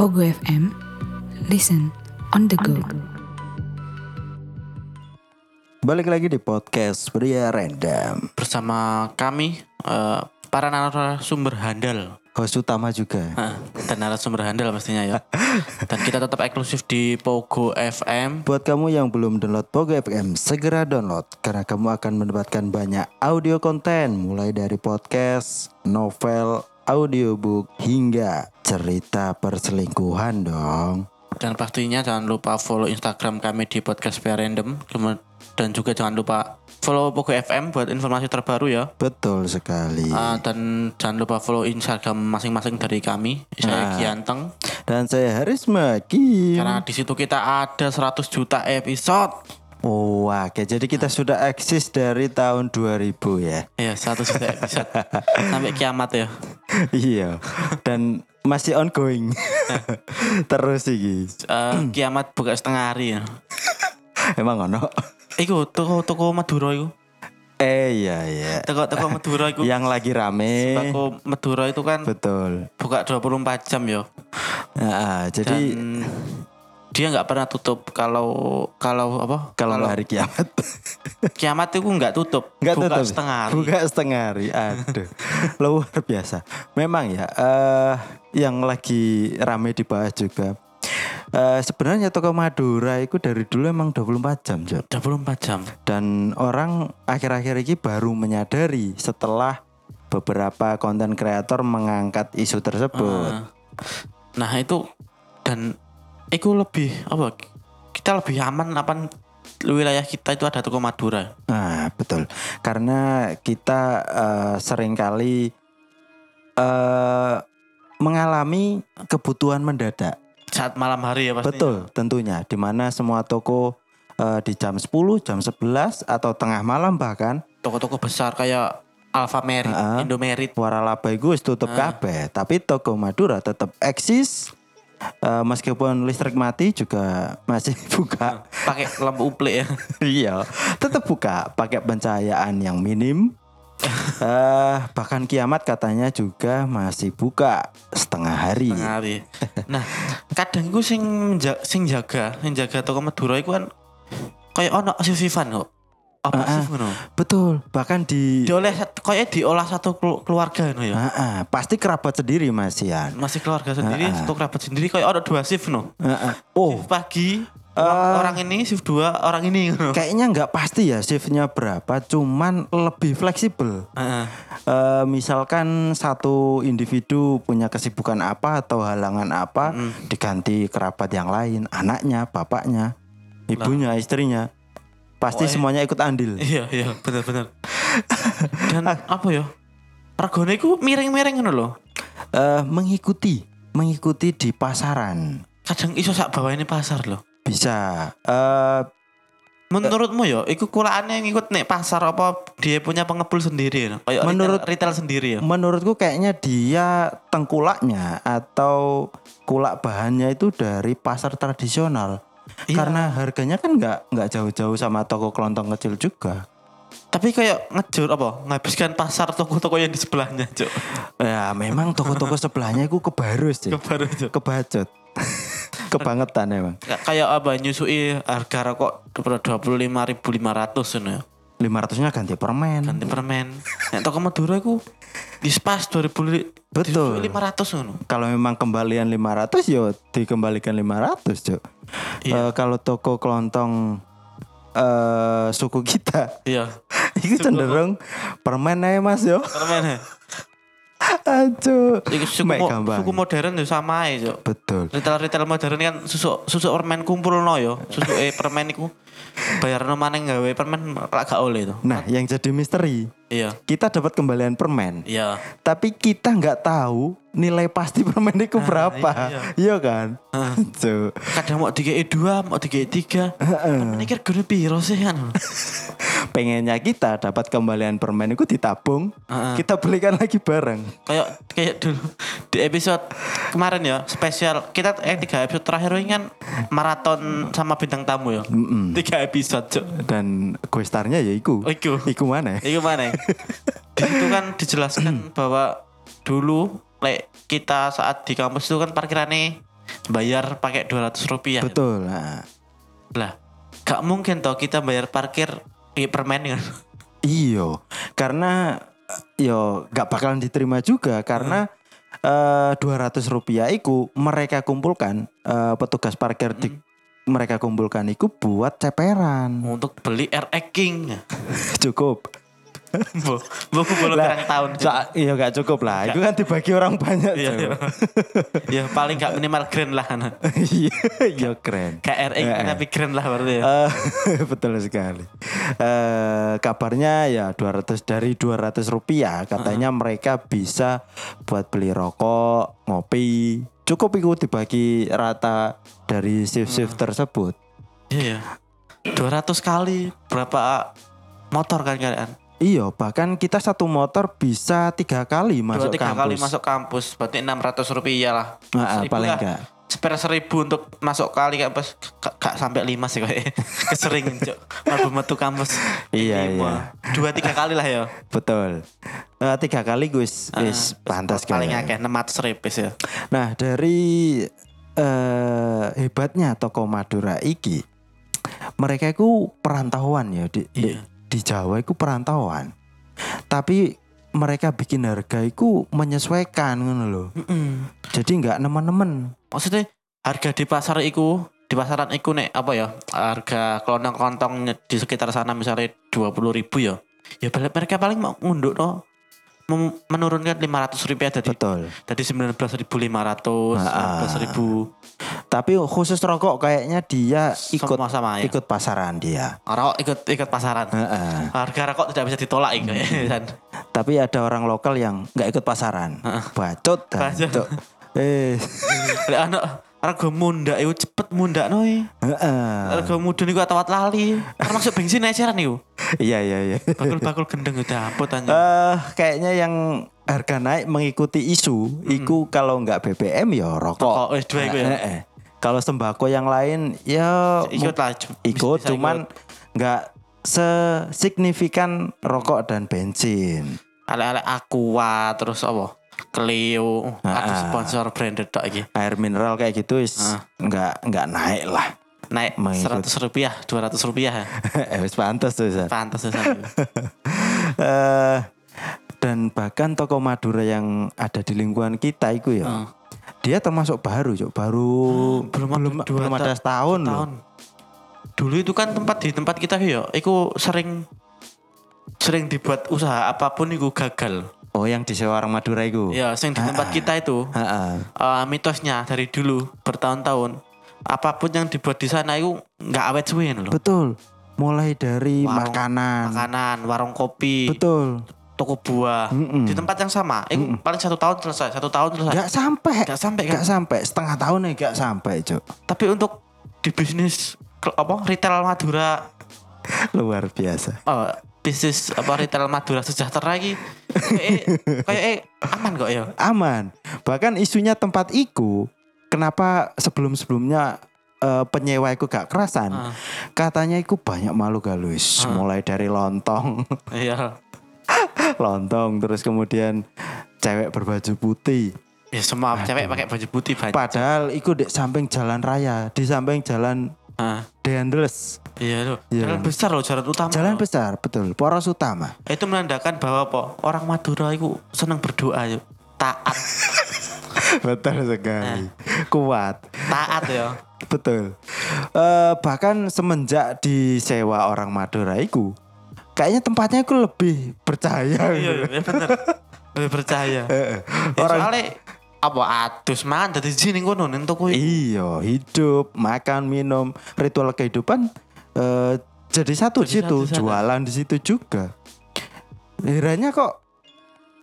Pogo FM, listen on the go. Balik lagi di podcast Pria Random bersama kami eh, para narasumber handal Host utama juga Hah, dan narasumber handal pastinya ya. Dan kita tetap eksklusif di Pogo FM. Buat kamu yang belum download Pogo FM Segera download Karena kamu akan mendapatkan banyak audio konten Mulai dari podcast, novel, audiobook Hingga cerita perselingkuhan dong Dan pastinya jangan lupa follow Instagram kami di podcast Via Random. Dan juga jangan lupa follow Pogo FM buat informasi terbaru ya. Betul sekali Ah, dan jangan lupa follow Instagram masing-masing dari kami. Saya Nah. Gianteng. Dan saya Haris Maki Karena di situ kita ada 100 juta episode. Oh, oke. Jadi kita sudah eksis dari tahun 2000 ya. Iya, 100 juta episode. Sampai kiamat ya. iya. Dan masih ongoing. Terus iki. Eh, kiamat buka setengah hari ya. Emang ono? Iku toko toko Madura iku. Eh iya iya. Toko toko Madura iku. Yang lagi rame. Toko Madura itu kan Betul. buka 24 jam ya. Nah, jadi Dan dia nggak pernah tutup kalau kalau apa? kalau nggak hari kiamat kiamat itu nggak tutup. nggak buka tutup. setengah hari. Buka setengah hari. Aduh. Luar biasa. Memang ya eh yang lagi rame dibahas juga. Eh sebenarnya toko Madura itu dari dulu emang 24 jam, Jod. 24 jam. Dan orang akhir-akhir ini baru menyadari setelah beberapa konten kreator mengangkat isu tersebut. Nah, Nah, itu dan itu lebih apa? Kita lebih aman apa wilayah kita itu ada toko Madura. Nah, betul. Karena kita eh, sering kali eh mengalami kebutuhan mendadak. Saat malam hari ya pasti. Betul, tentunya. Di mana semua toko eh, di jam 10, jam 11 atau tengah malam bahkan Toko-toko besar kayak Alfamart, Heeh. Indomaret. waralaba itu tutup kabeh, tapi toko Madura tetap eksis. Eh, meskipun listrik mati juga masih buka. pakai lampu uplik ya. iya, tetap buka pakai pencahayaan yang minim. Eh, bahkan kiamat katanya juga masih buka setengah hari. Tengah hari. Nah, kadang iku sing sing jaga, sing jaga toko Madura iku kan kayak ono sisifan kok. Apa sih ngono? Betul, bahkan di Dioleh kayak diolah satu kelu- keluarga ngono ya. Ah, pasti kerabat sendiri Mas Ian. Masih keluarga sendiri, Ah, ah. satu kerabat sendiri kayak ada dua shift no. Oh, Shift pagi orang, orang ini, shift dua orang ini ngono. kayaknya nggak pasti ya shiftnya berapa, cuman lebih fleksibel. Heeh. Eh, misalkan satu individu punya kesibukan apa atau halangan apa, diganti kerabat yang lain, anaknya, bapaknya, ibunya, istrinya, pasti Pokoknya- semuanya ikut andil. Iya, iya, benar-benar. Dan apa ya? Regane iku miring-miring ngono loh. Eh, mengikuti, mengikuti di pasaran Kadang iso sak bawah ini pasar loh. bisa. Eh, Menurutmu ya, iku kulaannya ngikut nek pasar apa dia punya pengepul sendiri ya? Kayak Menurut- retail, retail sendiri ya? menurutku kayaknya dia tengkulaknya atau kulak bahannya itu dari pasar tradisional. Iya. Karena harganya kan nggak nggak jauh-jauh sama toko kelontong kecil juga. Tapi kayak ngejur apa? Nghabiskan pasar toko-toko yang di sebelahnya, Cuk. Ya memang toko-toko sebelahnya itu kebarus sih. Kebaru, Cuk. Kebacut. Kebangetan emang. Kayak- apa nyusui harga rokok 25.500 ngono ya. 500-nya ganti permen. Ganti permen. Nek toko Madura iku di spas 2000 Betul. 500 ngono. Kalau memang kembalian 500 yo dikembalikan 500, Cuk. Iya. Eh, kalau toko kelontong eh suku kita Iya. itu cenderung permen aja Mas yo. Permen ya. Aduh. Suku, mo- suku modern ya sama aja, Cuk. Betul. Retail-retail modern kan susu susu permen kumpul no yo. Susu eh permen iku bayar no maneng gawe permen lak gak oleh itu. Nah, yang jadi misteri, Iya. kita dapat kembalian permen, Iya. tapi kita nggak tahu nilai pasti permen itu berapa. iya, Iya kan? Heeh. Cuk. Kadang mau dikei dua, mau dikei tiga. Permen iki regane piro sih kan? Pengennya kita dapat kembalian permen itu ditabung, Heeh. kita belikan lagi bareng. kayak kayak dulu di episode kemarin ya spesial kita eh tiga episode terakhir ini kan maraton sama bintang tamu ya tiga episode cok Dan gue starnya ya iku. Oh, iku. Iku mana? itu mana di situ kan dijelaskan bahwa dulu like kita saat di kampus itu kan parkirannya bayar pakai 200 rupiah. Betul. Nah, Lah, gak mungkin toh kita bayar parkir di permen kan. iyo, karena eh, yo gak bakalan diterima juga karena eh 200 rupiah iku mereka kumpulkan eh, petugas parkir di mereka kumpulkan iku buat ceperan. Untuk beli RX King. Cukup. Bu, buku belum Lah, tahun. Sa- iya gak cukup lah. Itu kan dibagi orang banyak. Iya, iya. ya paling gak minimal grand lah kan. Iya, iya keren. Kayak RX Eh, eh. tapi grand lah berarti ya. Eh, betul sekali. Eh kabarnya ya 200 dari 200 rupiah katanya mereka bisa buat beli rokok, ngopi. Cukup itu dibagi rata dari shift-shift tersebut. Iya. 200 kali berapa motor kan kalian? Iya, bahkan kita satu motor bisa tiga kali Dua masuk tiga kampus. kali masuk kampus berarti 600 rupiah lah. Nah, paling enggak. Spare seribu untuk masuk kali kan pas gak, sampai lima sih kayak kesering cok mlebu metu kampus. Iya, Lima. dua tiga kali lah ya Betul. Eh, tiga kali gus, wis pantas paling akeh enam ratus ribu ya Nah dari eh hebatnya toko Madura iki, mereka itu perantauan ya di, di, Iya. di Jawa itu perantauan. Tapi mereka bikin harga itu menyesuaikan ngono loh. Jadi nggak nemen-nemen. maksudnya harga di pasar iku di pasaran iku nek apa ya harga kelontong kelontong di sekitar sana misalnya dua puluh ribu ya ya paling- mereka paling mau ngunduk no menurunkan lima ratus rupiah dari Betul. dari sembilan belas ribu lima ratus Ah. ribu Tapi khusus rokok kayaknya dia ikut Semua sama ya? ikut pasaran dia. rokok ikut ikut pasaran Heeh. harga rokok tidak bisa ditolak iku kan Tapi ada orang lokal yang nggak ikut pasaran. Bacot. Bacot. Eh. Lek anak harga munda itu cepet munda noy Heeh. harga mudun iku atawat lali kan masuk bensin eceran iku Iya iya iya. bakul-bakul gendeng udah aja Eh kayaknya yang harga naik mengikuti isu, iku kalau nggak BBM ya rokok. Rokok, wis dua iku ya? Kalau sembako yang lain ya ikut lah ikut, cuman nggak sesignifikan rokok dan bensin. ale-ale aqua terus apa Clio ada sponsor branded tok iki Air mineral kayak gitu is Ah. nggak nggak naik lah. naik seratus rupiah dua ratus rupiah Eh, wis pantas tuh. Pantas San. Eh, dan bahkan toko Madura yang ada di lingkungan kita itu ya. Ah. Dia termasuk baru, Cok. Baru belum ada belum, dua belum ada ta- setahun loh. Dulu itu kan tempat di tempat kita ya iku sering sering dibuat usaha apa pun iku gagal Oh, yang disewa orang Madura itu. ya sering di tempat kita itu Heeh. eh, mitosnya dari dulu bertahun-tahun apa pun yang dibuat di sana itu nggak awet suwe loh Betul. Mulai dari Warung makanan. makanan warung kopi Betul. toko buah Mm-mm. di tempat yang sama itu paling satu tahun selesai satu tahun selesai Gak sampai. Nggak sampai kan Gak sampai. Setengah tahun ya gak sampai, Cok. tapi untuk di bisnis apa retail Madura Luar biasa. oh, bisnis apa retail Madura sejahtera lagi kayak kayak eh, aman kok ya Aman. Bahkan isunya tempat iku kenapa sebelum-sebelumnya eh, penyewa iku gak kerasan? Ah. Katanya iku banyak malu galus, mulai dari lontong, iya lontong terus kemudian cewek berbaju putih. ya semua cewek pakai baju putih banyak Padahal iku di samping jalan raya, di samping jalan Ah, iya loh Iya. jalan besar loh jalan utama Jalan loh. besar, betul. Poros utama. itu menandakan bahwa apa orang Madura itu senang berdoa yuk taat betul sekali. Kuat. taat ya Betul. Eh bahkan semenjak disewa orang Madura iku, kayaknya tempatnya aku lebih percaya. iya iya bener lebih percaya ya, Orang- soalnya apa adus mangan dari sini kono ning toko. Iya, hidup, makan, minum, ritual kehidupan eh jadi satu di Jadi situ, satu di sana. jualan di situ juga. Herannya kok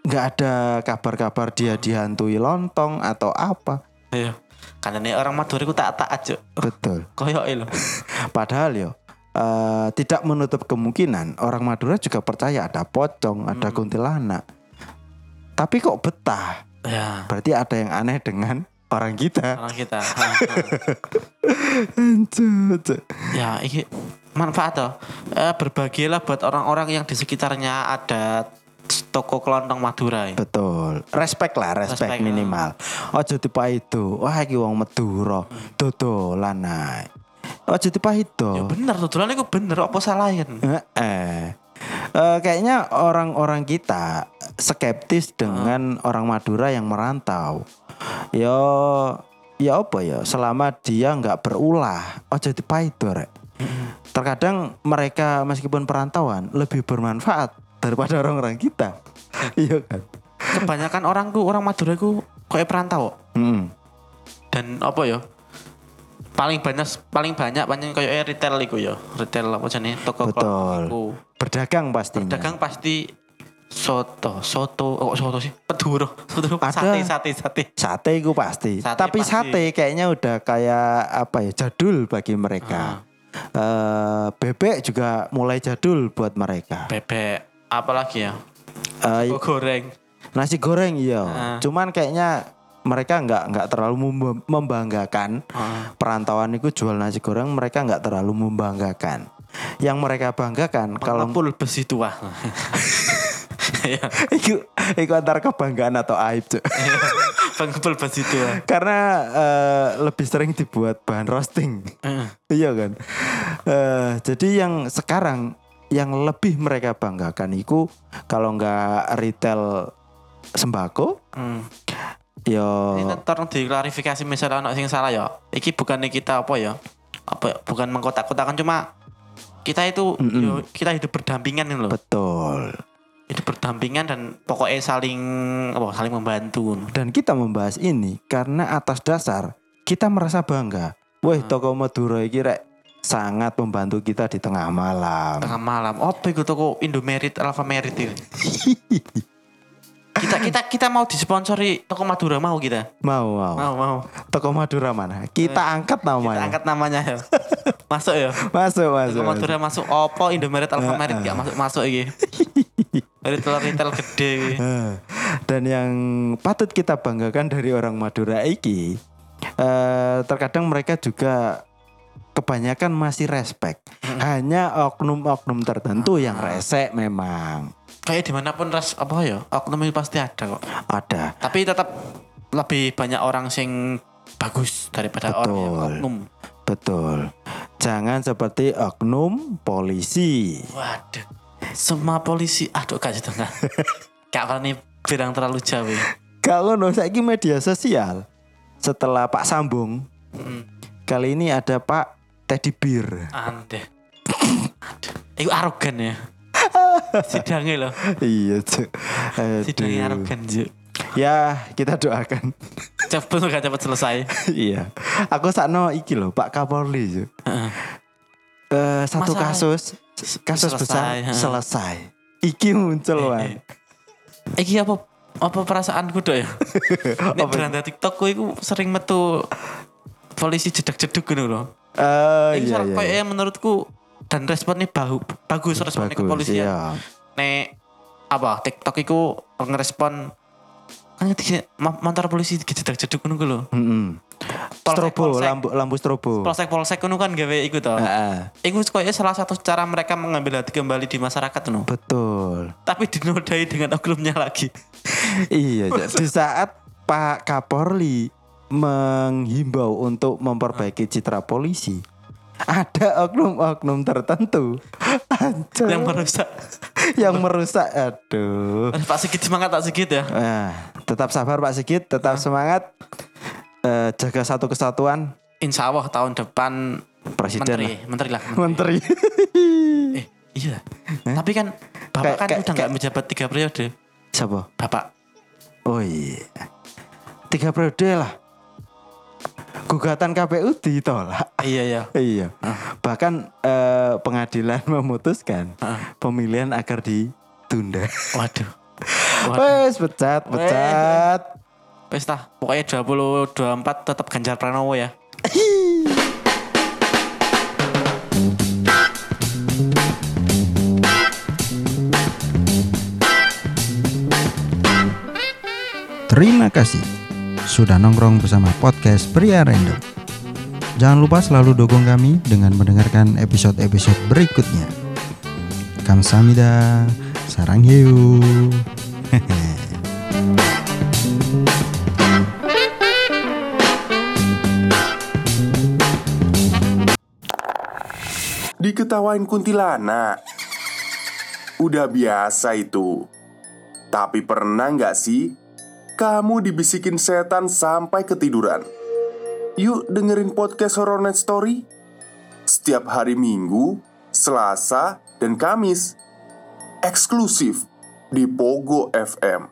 nggak ada kabar-kabar dia dihantui lontong atau apa. iya karena nih orang Madura itu tak taat cuk Betul. koyok lho Padahal yo eh, tidak menutup kemungkinan orang Madura juga percaya ada pocong, ada kuntilanak. Tapi kok betah? Ya Berarti ada yang aneh dengan orang kita. orang kita ya ini manfaat toh Eh, berbagilah buat orang-orang yang di sekitarnya ada toko kelontong Madura. ya. Betul. Respect lah, respect, Respect, minimal. Ojo dipaido. Wah iki wong Madura. Dodolan ae. Ojo dipaido. Ya bener tudulan iku bener apa salah kan? Eh, kayaknya orang-orang kita skeptis dengan orang Madura yang merantau. Yo, ya apa ya? Selama dia nggak berulah, ojo dipaido rek. Terkadang mereka meskipun perantauan lebih bermanfaat daripada orang-orang kita. Iya kan? Kebanyakan orang ku orang Madura ku kayak perantau. Hmm. Dan apa ya? Paling banyak paling banyak banyak kayak retail iku ya. Retail apa jenenge toko Betul. iku. Berdagang pastinya. Pedagang pasti soto, soto, oh soto sih, peduro, peduro, Ada. sate, sate, sate. Sate itu pasti. Sate Tapi pasti. sate kayaknya udah kayak apa ya jadul bagi Ah. mereka. Eh, bebek juga mulai jadul buat mereka. Bebek, apalagi ya? Eh, Oh, goreng. nasi goreng iya. Ah. Cuman kayaknya mereka nggak nggak terlalu memba- membanggakan Ah. perantauan itu jual nasi goreng mereka nggak terlalu membanggakan. Yang mereka banggakan kalau Pengepul besi tua. Iya, itu itu antara kebanggaan atau aib Cuk. pengepul besi tua. Karena eh, lebih sering dibuat bahan roasting. Eh, Iya kan. Eh, jadi yang sekarang yang lebih mereka banggakan itu kalau nggak retail sembako, hmm. Yo Ini tolong diklarifikasi misalnya anak sing salah ya. Iki bukan kita apa ya? Apa bukan mengkotak-kotakan cuma kita itu yo, kita hidup berdampingan loh. betul. Hidup berdampingan dan pokoknya saling apa saling membantu. Dan kita membahas ini karena atas dasar kita merasa bangga. Wah, toko Madura iki rek sangat membantu kita di tengah malam. Tengah malam. Apa itu toko Indomerit, Alfamerit itu? kita kita kita mau disponsori toko Madura mau kita. Mau, mau. Mau mau. Toko Madura mana? Kita angkat Kita namanya. angkat namanya ya. Masuk ya. Masuk, masuk. Toko Madura masuk Oppo, Indomaret, Alfamaret gak masuk masuk iki. Retail retail gede. Eh, Dan yang patut kita banggakan dari orang Madura iki eh, terkadang mereka juga kebanyakan masih respect. Hanya oknum-oknum tertentu yang resek memang Kayak di mana pun ras apa ya, oknum itu pasti ada kok. ada. Tapi tetap lebih banyak orang sing bagus daripada orang yang Betul. oknum. Betul. Jangan seperti oknum polisi. Waduh. Semua polisi, aduh gak gitu enggak. Gak berani bilang terlalu jauh. ya. Kalau no saiki media sosial setelah Pak Sambung Hmm. kali ini ada Pak Teddy. Aneh. Aduh. Itu arogan ya. Sidangnya loh. iya, Cuk. Sidangnya Aduh. arogan Cuk. Ya, kita doakan. Cepet gak cepet selesai. iya. Aku sakno iki loh, Pak Kapolri. Cuk. Heeh. Eh, satu Masalah- kasus kasus selesai, besar heeh. selesai. Iki muncul Eh, Wan. eh. Iki apa apa perasaanku dok ya? Nek beranda TikTokku itu sering metu polisi jedak-jeduk gitu loh. Eh, Ini iya, iya. kayaknya menurutku dan responnya bahu, bagus responnya Bagus, kepolisian. iya. Nek apa TikTok itu ngerespon kan motor polisi jedak-jeduk ngono ku lho. Polsek- Strobo, polsek. lampu lampu strobo. Polsek-polsek ngono kan gawe iku to. Heeh. Iku kayaknya salah satu cara mereka mengambil hati kembali di masyarakat no. Betul. Tapi dinodai dengan oknumnya lagi. iya, di saat Pak Kapolri menghimbau untuk memperbaiki citra polisi, ada oknum-oknum tertentu Anjay. yang merusak. yang merusak. Aduh. Aduh, Pak Sigit semangat Pak Sigit ya. Nah, tetap sabar Pak Sigit, tetap semangat. Eh, jaga satu kesatuan Insya Allah tahun depan presiden menteri, lah. menteri lah. Menteri. Menteri. Eh, iya. Tapi kan Bapak Kayak- kan kayak- udah nggak menjabat tiga periode. Siapa? Bapak. Oh iya. Tiga periode lah. Gugatan KPU ditolak. Iya ya. Iya. Bahkan eh, pengadilan memutuskan Ah. pemilihan agar ditunda. Waduh. Waduh. Wes pecat, pecat. Pesta. Pokoknya 2024 tetap Ganjar Pranowo ya. Terima kasih sudah nongkrong bersama podcast Pria Random. Jangan lupa selalu dukung kami dengan mendengarkan episode-episode berikutnya. Kamsahamnida. Sarang hiu. Diketawain kuntilanak Udah biasa itu Tapi pernah nggak sih Kamu dibisikin setan sampai ketiduran. Yuk dengerin podcast Horror Night Story Setiap hari Minggu, Selasa, dan Kamis. Eksklusif di Pogo FM